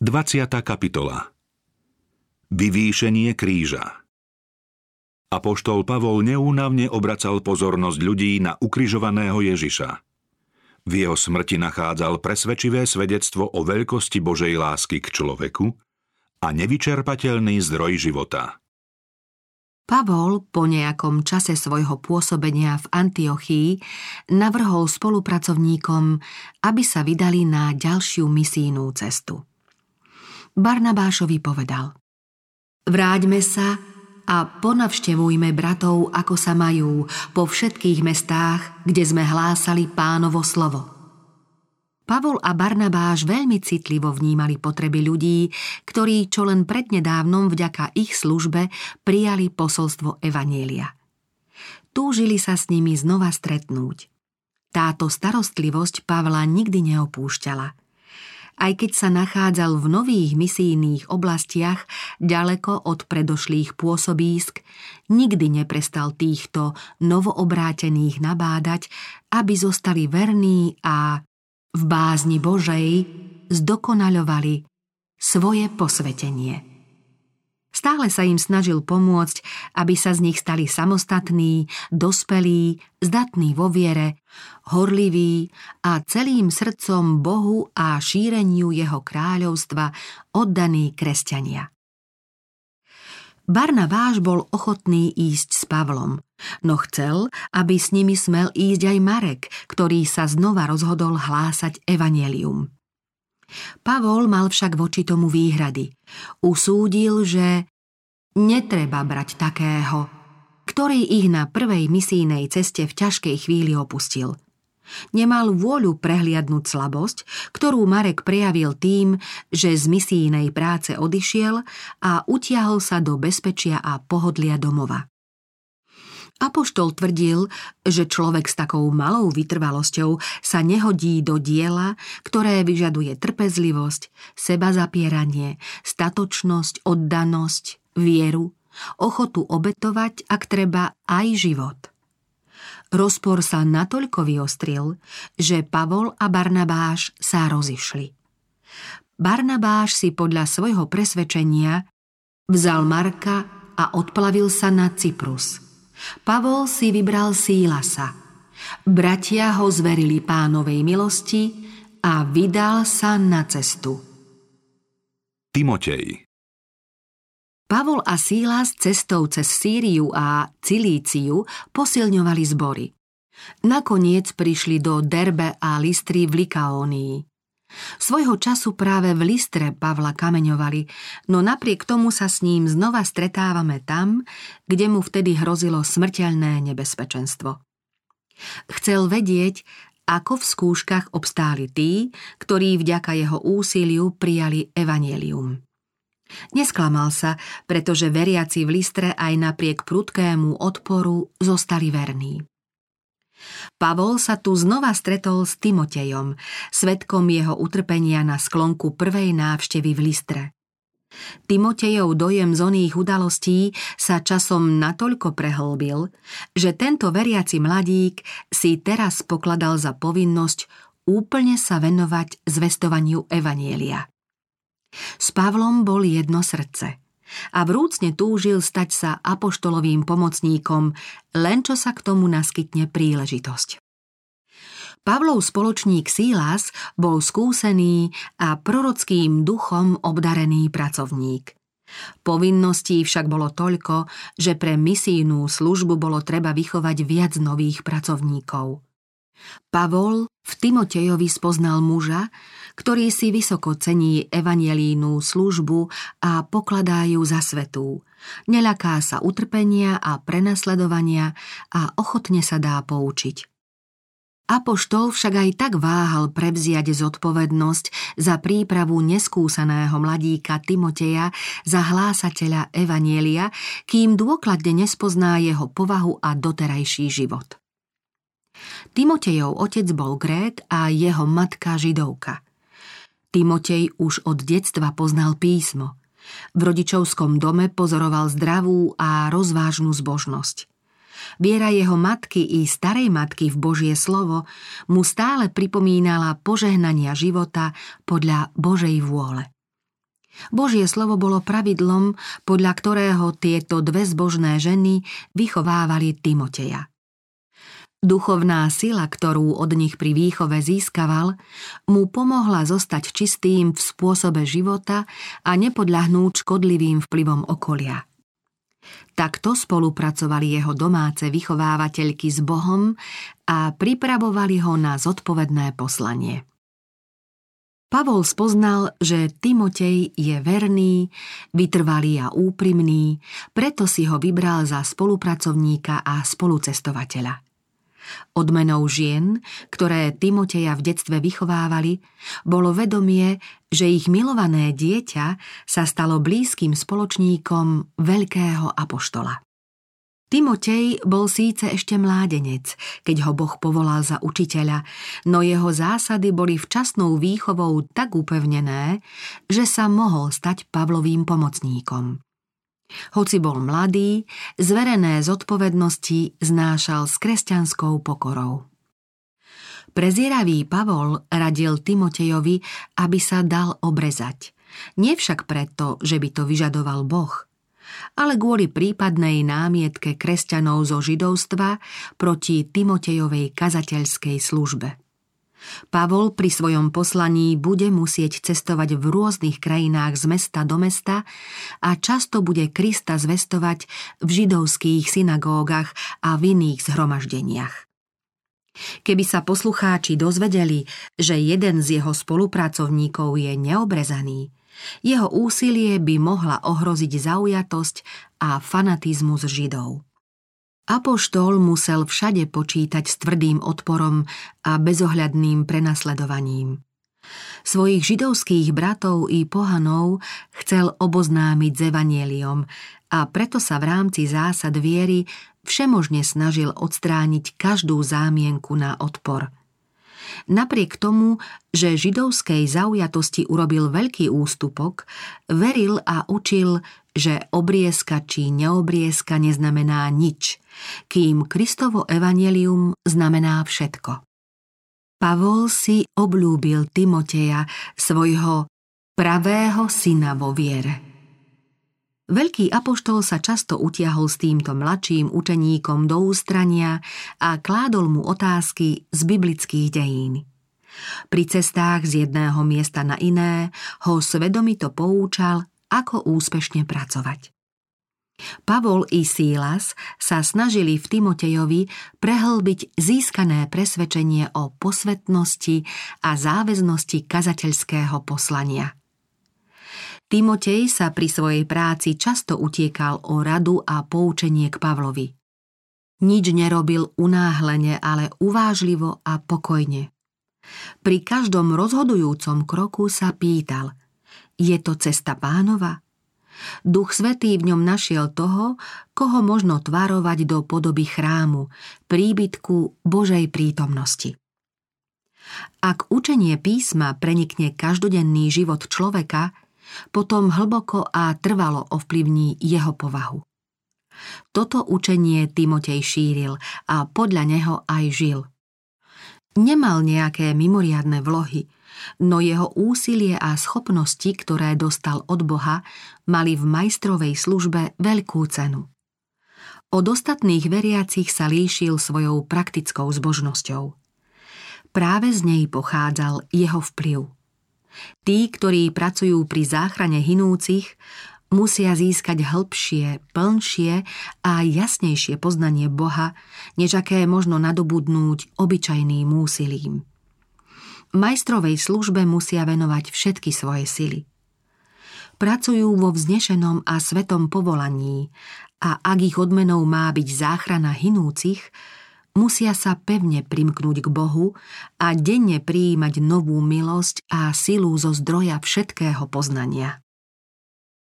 20. kapitola Vyvýšenie kríža Apoštol Pavol neúnavne obracal pozornosť ľudí na ukrižovaného Ježiša. V jeho smrti nachádzal presvedčivé svedectvo o veľkosti Božej lásky k človeku a nevyčerpateľný zdroj života. Pavol po nejakom čase svojho pôsobenia v Antiochii navrhol spolupracovníkom, aby sa vydali na ďalšiu misijnú cestu. Barnabášovi povedal Vráťme sa a ponavštevujme bratov, ako sa majú po všetkých mestách, kde sme hlásali pánovo slovo. Pavol a Barnabáš veľmi citlivo vnímali potreby ľudí, ktorí čo len prednedávnom vďaka ich službe prijali posolstvo Evanielia. Túžili sa s nimi znova stretnúť. Táto starostlivosť Pavla nikdy neopúšťala – aj keď sa nachádzal v nových misijných oblastiach ďaleko od predošlých pôsobísk, nikdy neprestal týchto novoobrátených nabádať, aby zostali verní a v bázni Božej zdokonaľovali svoje posvetenie. Stále sa im snažil pomôcť, aby sa z nich stali samostatní, dospelí, zdatní vo viere, horliví a celým srdcom Bohu a šíreniu jeho kráľovstva oddaní kresťania. Barnabáš bol ochotný ísť s Pavlom, no chcel, aby s nimi smel ísť aj Marek, ktorý sa znova rozhodol hlásať evanelium. Pavol mal však voči tomu výhrady. Usúdil, že netreba brať takého, ktorý ich na prvej misijnej ceste v ťažkej chvíli opustil. Nemal vôľu prehliadnúť slabosť, ktorú Marek prejavil tým, že z misijnej práce odišiel a utiahol sa do bezpečia a pohodlia domova. Apoštol tvrdil, že človek s takou malou vytrvalosťou sa nehodí do diela, ktoré vyžaduje trpezlivosť, seba zapieranie, statočnosť, oddanosť, vieru, ochotu obetovať, ak treba, aj život. Rozpor sa natoľko vyostril, že Pavol a Barnabáš sa rozišli. Barnabáš si podľa svojho presvedčenia vzal Marka a odplavil sa na Cyprus – Pavol si vybral Sílasa. Bratia ho zverili pánovej milosti a vydal sa na cestu. Timotej Pavol a Sílas cestou cez Sýriu a Cilíciu posilňovali zbory. Nakoniec prišli do Derbe a Listry v Likaónii. Svojho času práve v Listre Pavla kameňovali, no napriek tomu sa s ním znova stretávame tam, kde mu vtedy hrozilo smrteľné nebezpečenstvo. Chcel vedieť, ako v skúškach obstáli tí, ktorí vďaka jeho úsiliu prijali evanielium. Nesklamal sa, pretože veriaci v Listre aj napriek prudkému odporu zostali verní. Pavol sa tu znova stretol s Timotejom, svetkom jeho utrpenia na sklonku prvej návštevy v Listre. Timotejov dojem z oných udalostí sa časom natoľko prehlbil, že tento veriaci mladík si teraz pokladal za povinnosť úplne sa venovať zvestovaniu Evanielia. S Pavlom bol jedno srdce – a vrúcne túžil stať sa apoštolovým pomocníkom, len čo sa k tomu naskytne príležitosť. Pavlov spoločník Sílas bol skúsený a prorockým duchom obdarený pracovník. Povinností však bolo toľko, že pre misijnú službu bolo treba vychovať viac nových pracovníkov. Pavol v Timotejovi spoznal muža, ktorý si vysoko cení evangelínu službu a pokladá ju za svetú. Neľaká sa utrpenia a prenasledovania a ochotne sa dá poučiť. Apoštol však aj tak váhal prevziať zodpovednosť za prípravu neskúsaného mladíka Timoteja za hlásateľa Evanielia, kým dôkladne nespozná jeho povahu a doterajší život. Timotejov otec bol Grék a jeho matka Židovka – Timotej už od detstva poznal písmo. V rodičovskom dome pozoroval zdravú a rozvážnu zbožnosť. Viera jeho matky i starej matky v Božie slovo mu stále pripomínala požehnania života podľa Božej vôle. Božie slovo bolo pravidlom, podľa ktorého tieto dve zbožné ženy vychovávali Timoteja. Duchovná sila, ktorú od nich pri výchove získaval, mu pomohla zostať čistým v spôsobe života a nepodľahnúť škodlivým vplyvom okolia. Takto spolupracovali jeho domáce vychovávateľky s Bohom a pripravovali ho na zodpovedné poslanie. Pavol spoznal, že Timotej je verný, vytrvalý a úprimný, preto si ho vybral za spolupracovníka a spolucestovateľa. Odmenou žien, ktoré Timoteja v detstve vychovávali, bolo vedomie, že ich milované dieťa sa stalo blízkym spoločníkom veľkého apoštola. Timotej bol síce ešte mládenec, keď ho Boh povolal za učiteľa, no jeho zásady boli včasnou výchovou tak upevnené, že sa mohol stať Pavlovým pomocníkom. Hoci bol mladý, zverené zodpovednosti znášal s kresťanskou pokorou. Prezieravý Pavol radil Timotejovi, aby sa dal obrezať. Nie však preto, že by to vyžadoval Boh – ale kvôli prípadnej námietke kresťanov zo židovstva proti Timotejovej kazateľskej službe. Pavol pri svojom poslaní bude musieť cestovať v rôznych krajinách z mesta do mesta a často bude Krista zvestovať v židovských synagógach a v iných zhromaždeniach. Keby sa poslucháči dozvedeli, že jeden z jeho spolupracovníkov je neobrezaný, jeho úsilie by mohla ohroziť zaujatosť a fanatizmus Židov. Apoštol musel všade počítať s tvrdým odporom a bezohľadným prenasledovaním. Svojich židovských bratov i pohanov chcel oboznámiť s evanieliom a preto sa v rámci zásad viery všemožne snažil odstrániť každú zámienku na odpor – Napriek tomu, že židovskej zaujatosti urobil veľký ústupok, veril a učil, že obriezka či neobriezka neznamená nič, kým Kristovo evanelium znamená všetko. Pavol si oblúbil Timoteja, svojho pravého syna vo viere. Veľký apoštol sa často utiahol s týmto mladším učeníkom do ústrania a kládol mu otázky z biblických dejín. Pri cestách z jedného miesta na iné ho svedomito poučal, ako úspešne pracovať. Pavol i Sílas sa snažili v Timotejovi prehlbiť získané presvedčenie o posvetnosti a záväznosti kazateľského poslania – Timotej sa pri svojej práci často utiekal o radu a poučenie k Pavlovi. Nič nerobil unáhlene, ale uvážlivo a pokojne. Pri každom rozhodujúcom kroku sa pýtal, je to cesta pánova? Duch Svetý v ňom našiel toho, koho možno tvarovať do podoby chrámu, príbytku Božej prítomnosti. Ak učenie písma prenikne každodenný život človeka, potom hlboko a trvalo ovplyvní jeho povahu. Toto učenie Timotej šíril a podľa neho aj žil. Nemal nejaké mimoriadne vlohy, no jeho úsilie a schopnosti, ktoré dostal od Boha, mali v majstrovej službe veľkú cenu. Od ostatných veriacich sa líšil svojou praktickou zbožnosťou. Práve z nej pochádzal jeho vplyv – Tí, ktorí pracujú pri záchrane hinúcich, musia získať hĺbšie, plnšie a jasnejšie poznanie Boha, než aké možno nadobudnúť obyčajným úsilím. Majstrovej službe musia venovať všetky svoje sily. Pracujú vo vznešenom a svetom povolaní a ak ich odmenou má byť záchrana hinúcich, musia sa pevne primknúť k Bohu a denne prijímať novú milosť a silu zo zdroja všetkého poznania.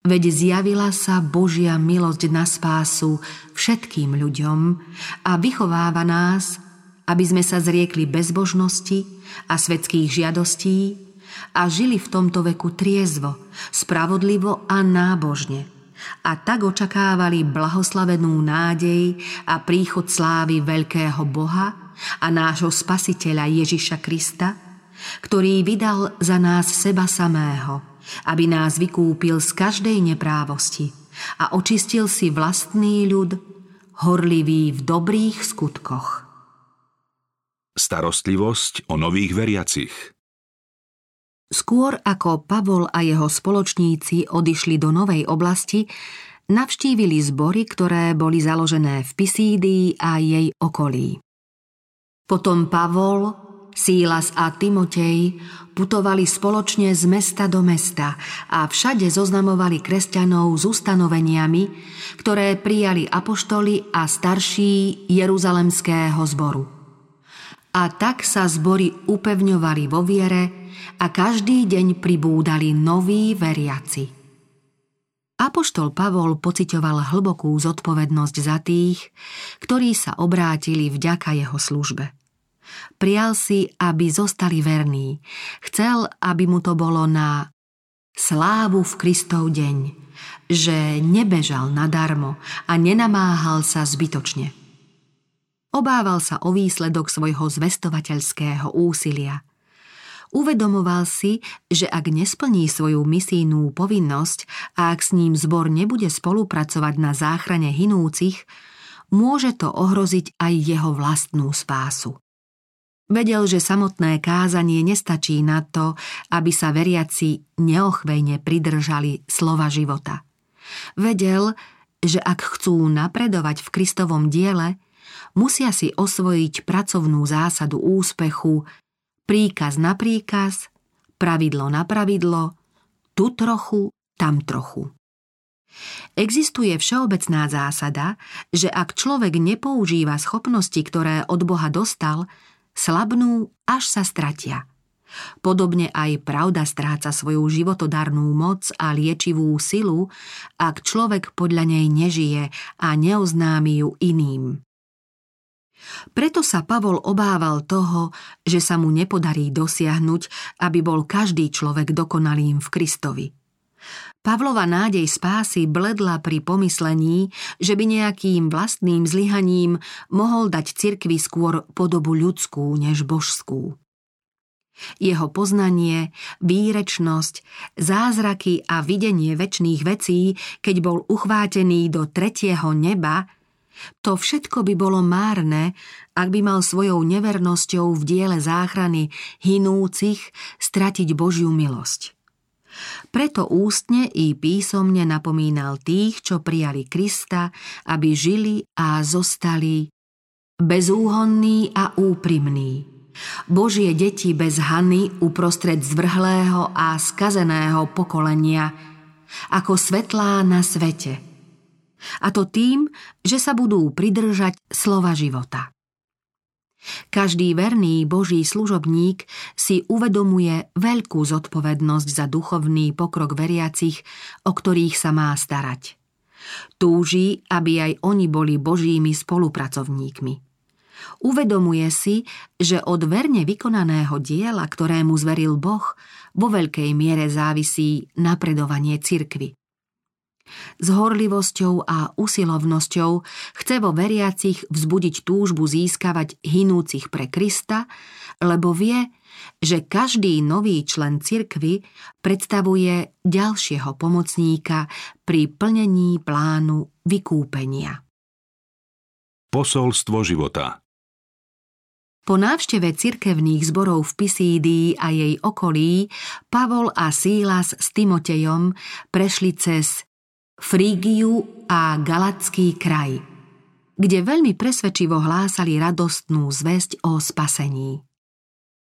Veď zjavila sa Božia milosť na spásu všetkým ľuďom a vychováva nás, aby sme sa zriekli bezbožnosti a svetských žiadostí a žili v tomto veku triezvo, spravodlivo a nábožne – a tak očakávali blahoslavenú nádej a príchod slávy veľkého Boha a nášho spasiteľa Ježiša Krista, ktorý vydal za nás seba samého, aby nás vykúpil z každej neprávosti a očistil si vlastný ľud, horlivý v dobrých skutkoch. Starostlivosť o nových veriacich Skôr ako Pavol a jeho spoločníci odišli do novej oblasti, navštívili zbory, ktoré boli založené v Pisídii a jej okolí. Potom Pavol, Sílas a Timotej putovali spoločne z mesta do mesta a všade zoznamovali kresťanov s ustanoveniami, ktoré prijali apoštoli a starší Jeruzalemského zboru. A tak sa zbory upevňovali vo viere a každý deň pribúdali noví veriaci. Apoštol Pavol pocitoval hlbokú zodpovednosť za tých, ktorí sa obrátili vďaka jeho službe. Prial si, aby zostali verní. Chcel, aby mu to bolo na slávu v Kristov deň, že nebežal nadarmo a nenamáhal sa zbytočne. Obával sa o výsledok svojho zvestovateľského úsilia. Uvedomoval si, že ak nesplní svoju misijnú povinnosť a ak s ním zbor nebude spolupracovať na záchrane hinúcich, môže to ohroziť aj jeho vlastnú spásu. Vedel, že samotné kázanie nestačí na to, aby sa veriaci neochvejne pridržali slova života. Vedel, že ak chcú napredovať v Kristovom diele, musia si osvojiť pracovnú zásadu úspechu príkaz na príkaz, pravidlo na pravidlo, tu trochu, tam trochu. Existuje všeobecná zásada, že ak človek nepoužíva schopnosti, ktoré od Boha dostal, slabnú, až sa stratia. Podobne aj pravda stráca svoju životodarnú moc a liečivú silu, ak človek podľa nej nežije a neoznámi ju iným. Preto sa Pavol obával toho, že sa mu nepodarí dosiahnuť, aby bol každý človek dokonalým v Kristovi – Pavlova nádej spásy bledla pri pomyslení, že by nejakým vlastným zlyhaním mohol dať cirkvi skôr podobu ľudskú než božskú. Jeho poznanie, výrečnosť, zázraky a videnie väčšných vecí, keď bol uchvátený do tretieho neba, to všetko by bolo márne, ak by mal svojou nevernosťou v diele záchrany hinúcich stratiť Božiu milosť. Preto ústne i písomne napomínal tých, čo prijali Krista, aby žili a zostali bezúhonní a úprimní. Božie deti bez hany uprostred zvrhlého a skazeného pokolenia, ako svetlá na svete. A to tým, že sa budú pridržať slova života. Každý verný Boží služobník si uvedomuje veľkú zodpovednosť za duchovný pokrok veriacich, o ktorých sa má starať. Túži, aby aj oni boli Božími spolupracovníkmi. Uvedomuje si, že od verne vykonaného diela, ktorému zveril Boh, vo veľkej miere závisí napredovanie cirkvy. S horlivosťou a usilovnosťou chce vo veriacich vzbudiť túžbu získavať hinúcich pre Krista, lebo vie, že každý nový člen cirkvy predstavuje ďalšieho pomocníka pri plnení plánu vykúpenia. Posolstvo života po návšteve cirkevných zborov v Pisídii a jej okolí Pavol a Sílas s Timotejom prešli cez Frígiu a Galacký kraj, kde veľmi presvedčivo hlásali radostnú zväzť o spasení.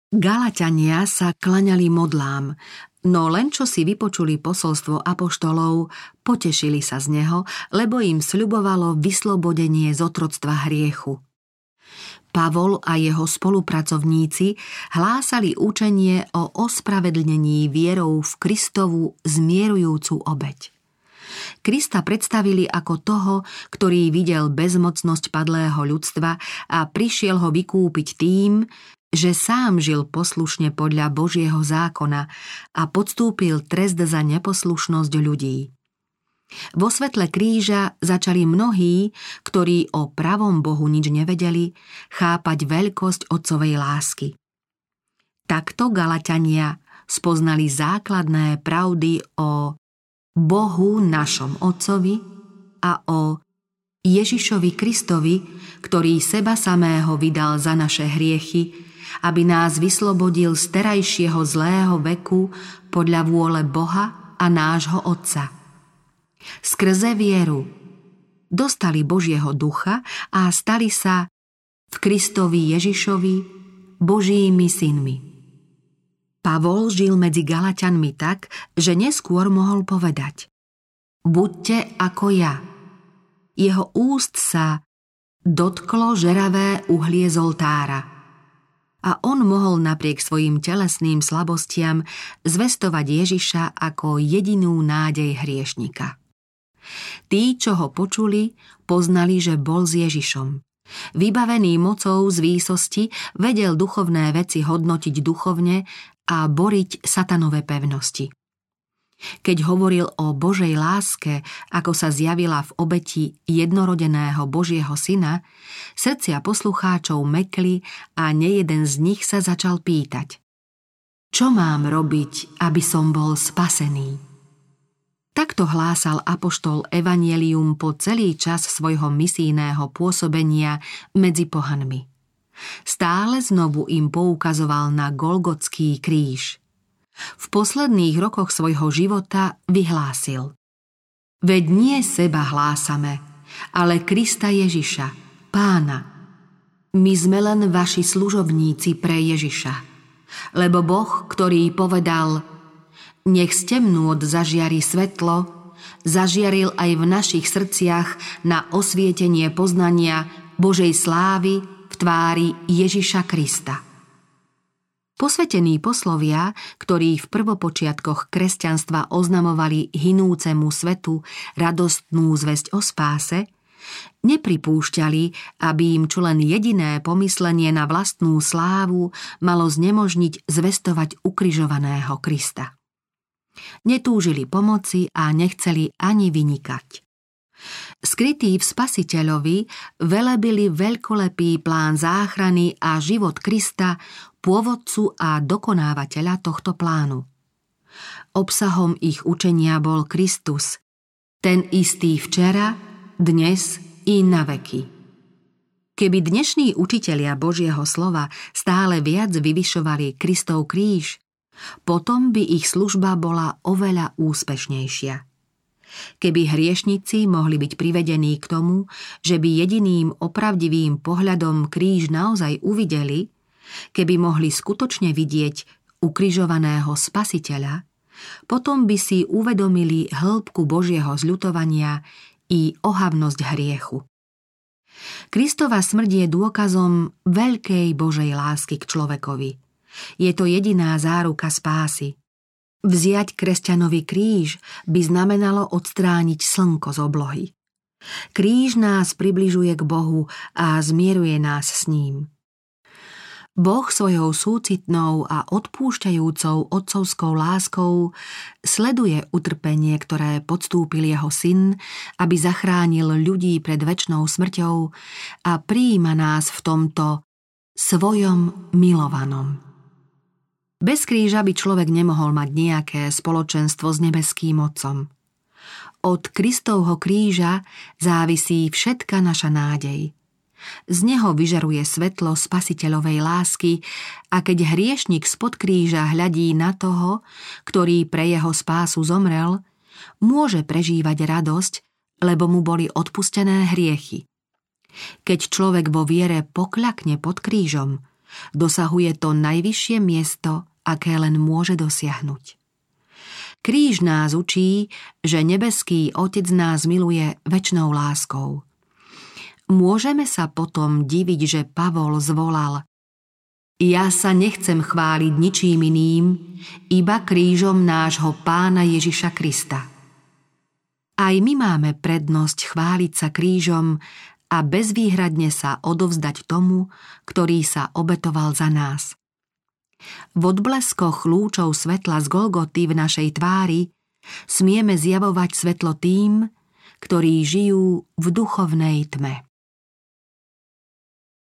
Galaťania sa klaňali modlám, no len čo si vypočuli posolstvo apoštolov, potešili sa z neho, lebo im sľubovalo vyslobodenie z otroctva hriechu. Pavol a jeho spolupracovníci hlásali učenie o ospravedlnení vierou v Kristovu zmierujúcu obeď. Krista predstavili ako toho, ktorý videl bezmocnosť padlého ľudstva a prišiel ho vykúpiť tým, že sám žil poslušne podľa Božieho zákona a podstúpil trest za neposlušnosť ľudí. Vo svetle kríža začali mnohí, ktorí o pravom Bohu nič nevedeli, chápať veľkosť otcovej lásky. Takto Galatania spoznali základné pravdy o Bohu našom Otcovi a o Ježišovi Kristovi, ktorý seba samého vydal za naše hriechy, aby nás vyslobodil z terajšieho zlého veku podľa vôle Boha a nášho Otca. Skrze vieru dostali Božieho ducha a stali sa v Kristovi Ježišovi Božími synmi. Pavol žil medzi Galaťanmi tak, že neskôr mohol povedať Buďte ako ja. Jeho úst sa dotklo žeravé uhlie z oltára. A on mohol napriek svojim telesným slabostiam zvestovať Ježiša ako jedinú nádej hriešnika. Tí, čo ho počuli, poznali, že bol s Ježišom. Vybavený mocou z výsosti vedel duchovné veci hodnotiť duchovne a boriť satanové pevnosti. Keď hovoril o Božej láske, ako sa zjavila v obeti jednorodeného Božieho syna, srdcia poslucháčov mekli a nejeden z nich sa začal pýtať. Čo mám robiť, aby som bol spasený? Takto hlásal apoštol Evangelium po celý čas svojho misijného pôsobenia medzi pohanmi. Stále znovu im poukazoval na Golgotský kríž. V posledných rokoch svojho života vyhlásil Veď nie seba hlásame, ale Krista Ježiša, pána. My sme len vaši služobníci pre Ježiša. Lebo Boh, ktorý povedal – nech z temnôt zažiari svetlo, zažiaril aj v našich srdciach na osvietenie poznania Božej slávy tvári Ježiša Krista. Posvetení poslovia, ktorí v prvopočiatkoch kresťanstva oznamovali hinúcemu svetu radostnú zväzť o spáse, nepripúšťali, aby im čo len jediné pomyslenie na vlastnú slávu malo znemožniť zvestovať ukrižovaného Krista. Netúžili pomoci a nechceli ani vynikať. Skrytí v spasiteľovi velebili veľkolepý plán záchrany a život Krista, pôvodcu a dokonávateľa tohto plánu. Obsahom ich učenia bol Kristus, ten istý včera, dnes i na veky. Keby dnešní učitelia Božieho slova stále viac vyvyšovali Kristov kríž, potom by ich služba bola oveľa úspešnejšia. Keby hriešnici mohli byť privedení k tomu, že by jediným opravdivým pohľadom kríž naozaj uvideli, keby mohli skutočne vidieť ukrižovaného spasiteľa, potom by si uvedomili hĺbku Božieho zľutovania i ohavnosť hriechu. Kristova smrť je dôkazom veľkej Božej lásky k človekovi – je to jediná záruka spásy. Vziať kresťanovi kríž by znamenalo odstrániť slnko z oblohy. Kríž nás približuje k Bohu a zmieruje nás s ním. Boh svojou súcitnou a odpúšťajúcou otcovskou láskou sleduje utrpenie, ktoré podstúpil jeho syn, aby zachránil ľudí pred väčšnou smrťou a prijíma nás v tomto svojom milovanom. Bez kríža by človek nemohol mať nejaké spoločenstvo s nebeským Otcom. Od Kristovho kríža závisí všetka naša nádej. Z neho vyžaruje svetlo spasiteľovej lásky a keď hriešnik spod kríža hľadí na toho, ktorý pre jeho spásu zomrel, môže prežívať radosť, lebo mu boli odpustené hriechy. Keď človek vo viere pokľakne pod krížom, Dosahuje to najvyššie miesto, aké len môže dosiahnuť. Kríž nás učí, že nebeský Otec nás miluje väčšnou láskou. Môžeme sa potom diviť, že Pavol zvolal Ja sa nechcem chváliť ničím iným, iba krížom nášho pána Ježiša Krista. Aj my máme prednosť chváliť sa krížom a bezvýhradne sa odovzdať tomu, ktorý sa obetoval za nás. V odbleskoch lúčov svetla z Golgoty v našej tvári smieme zjavovať svetlo tým, ktorí žijú v duchovnej tme.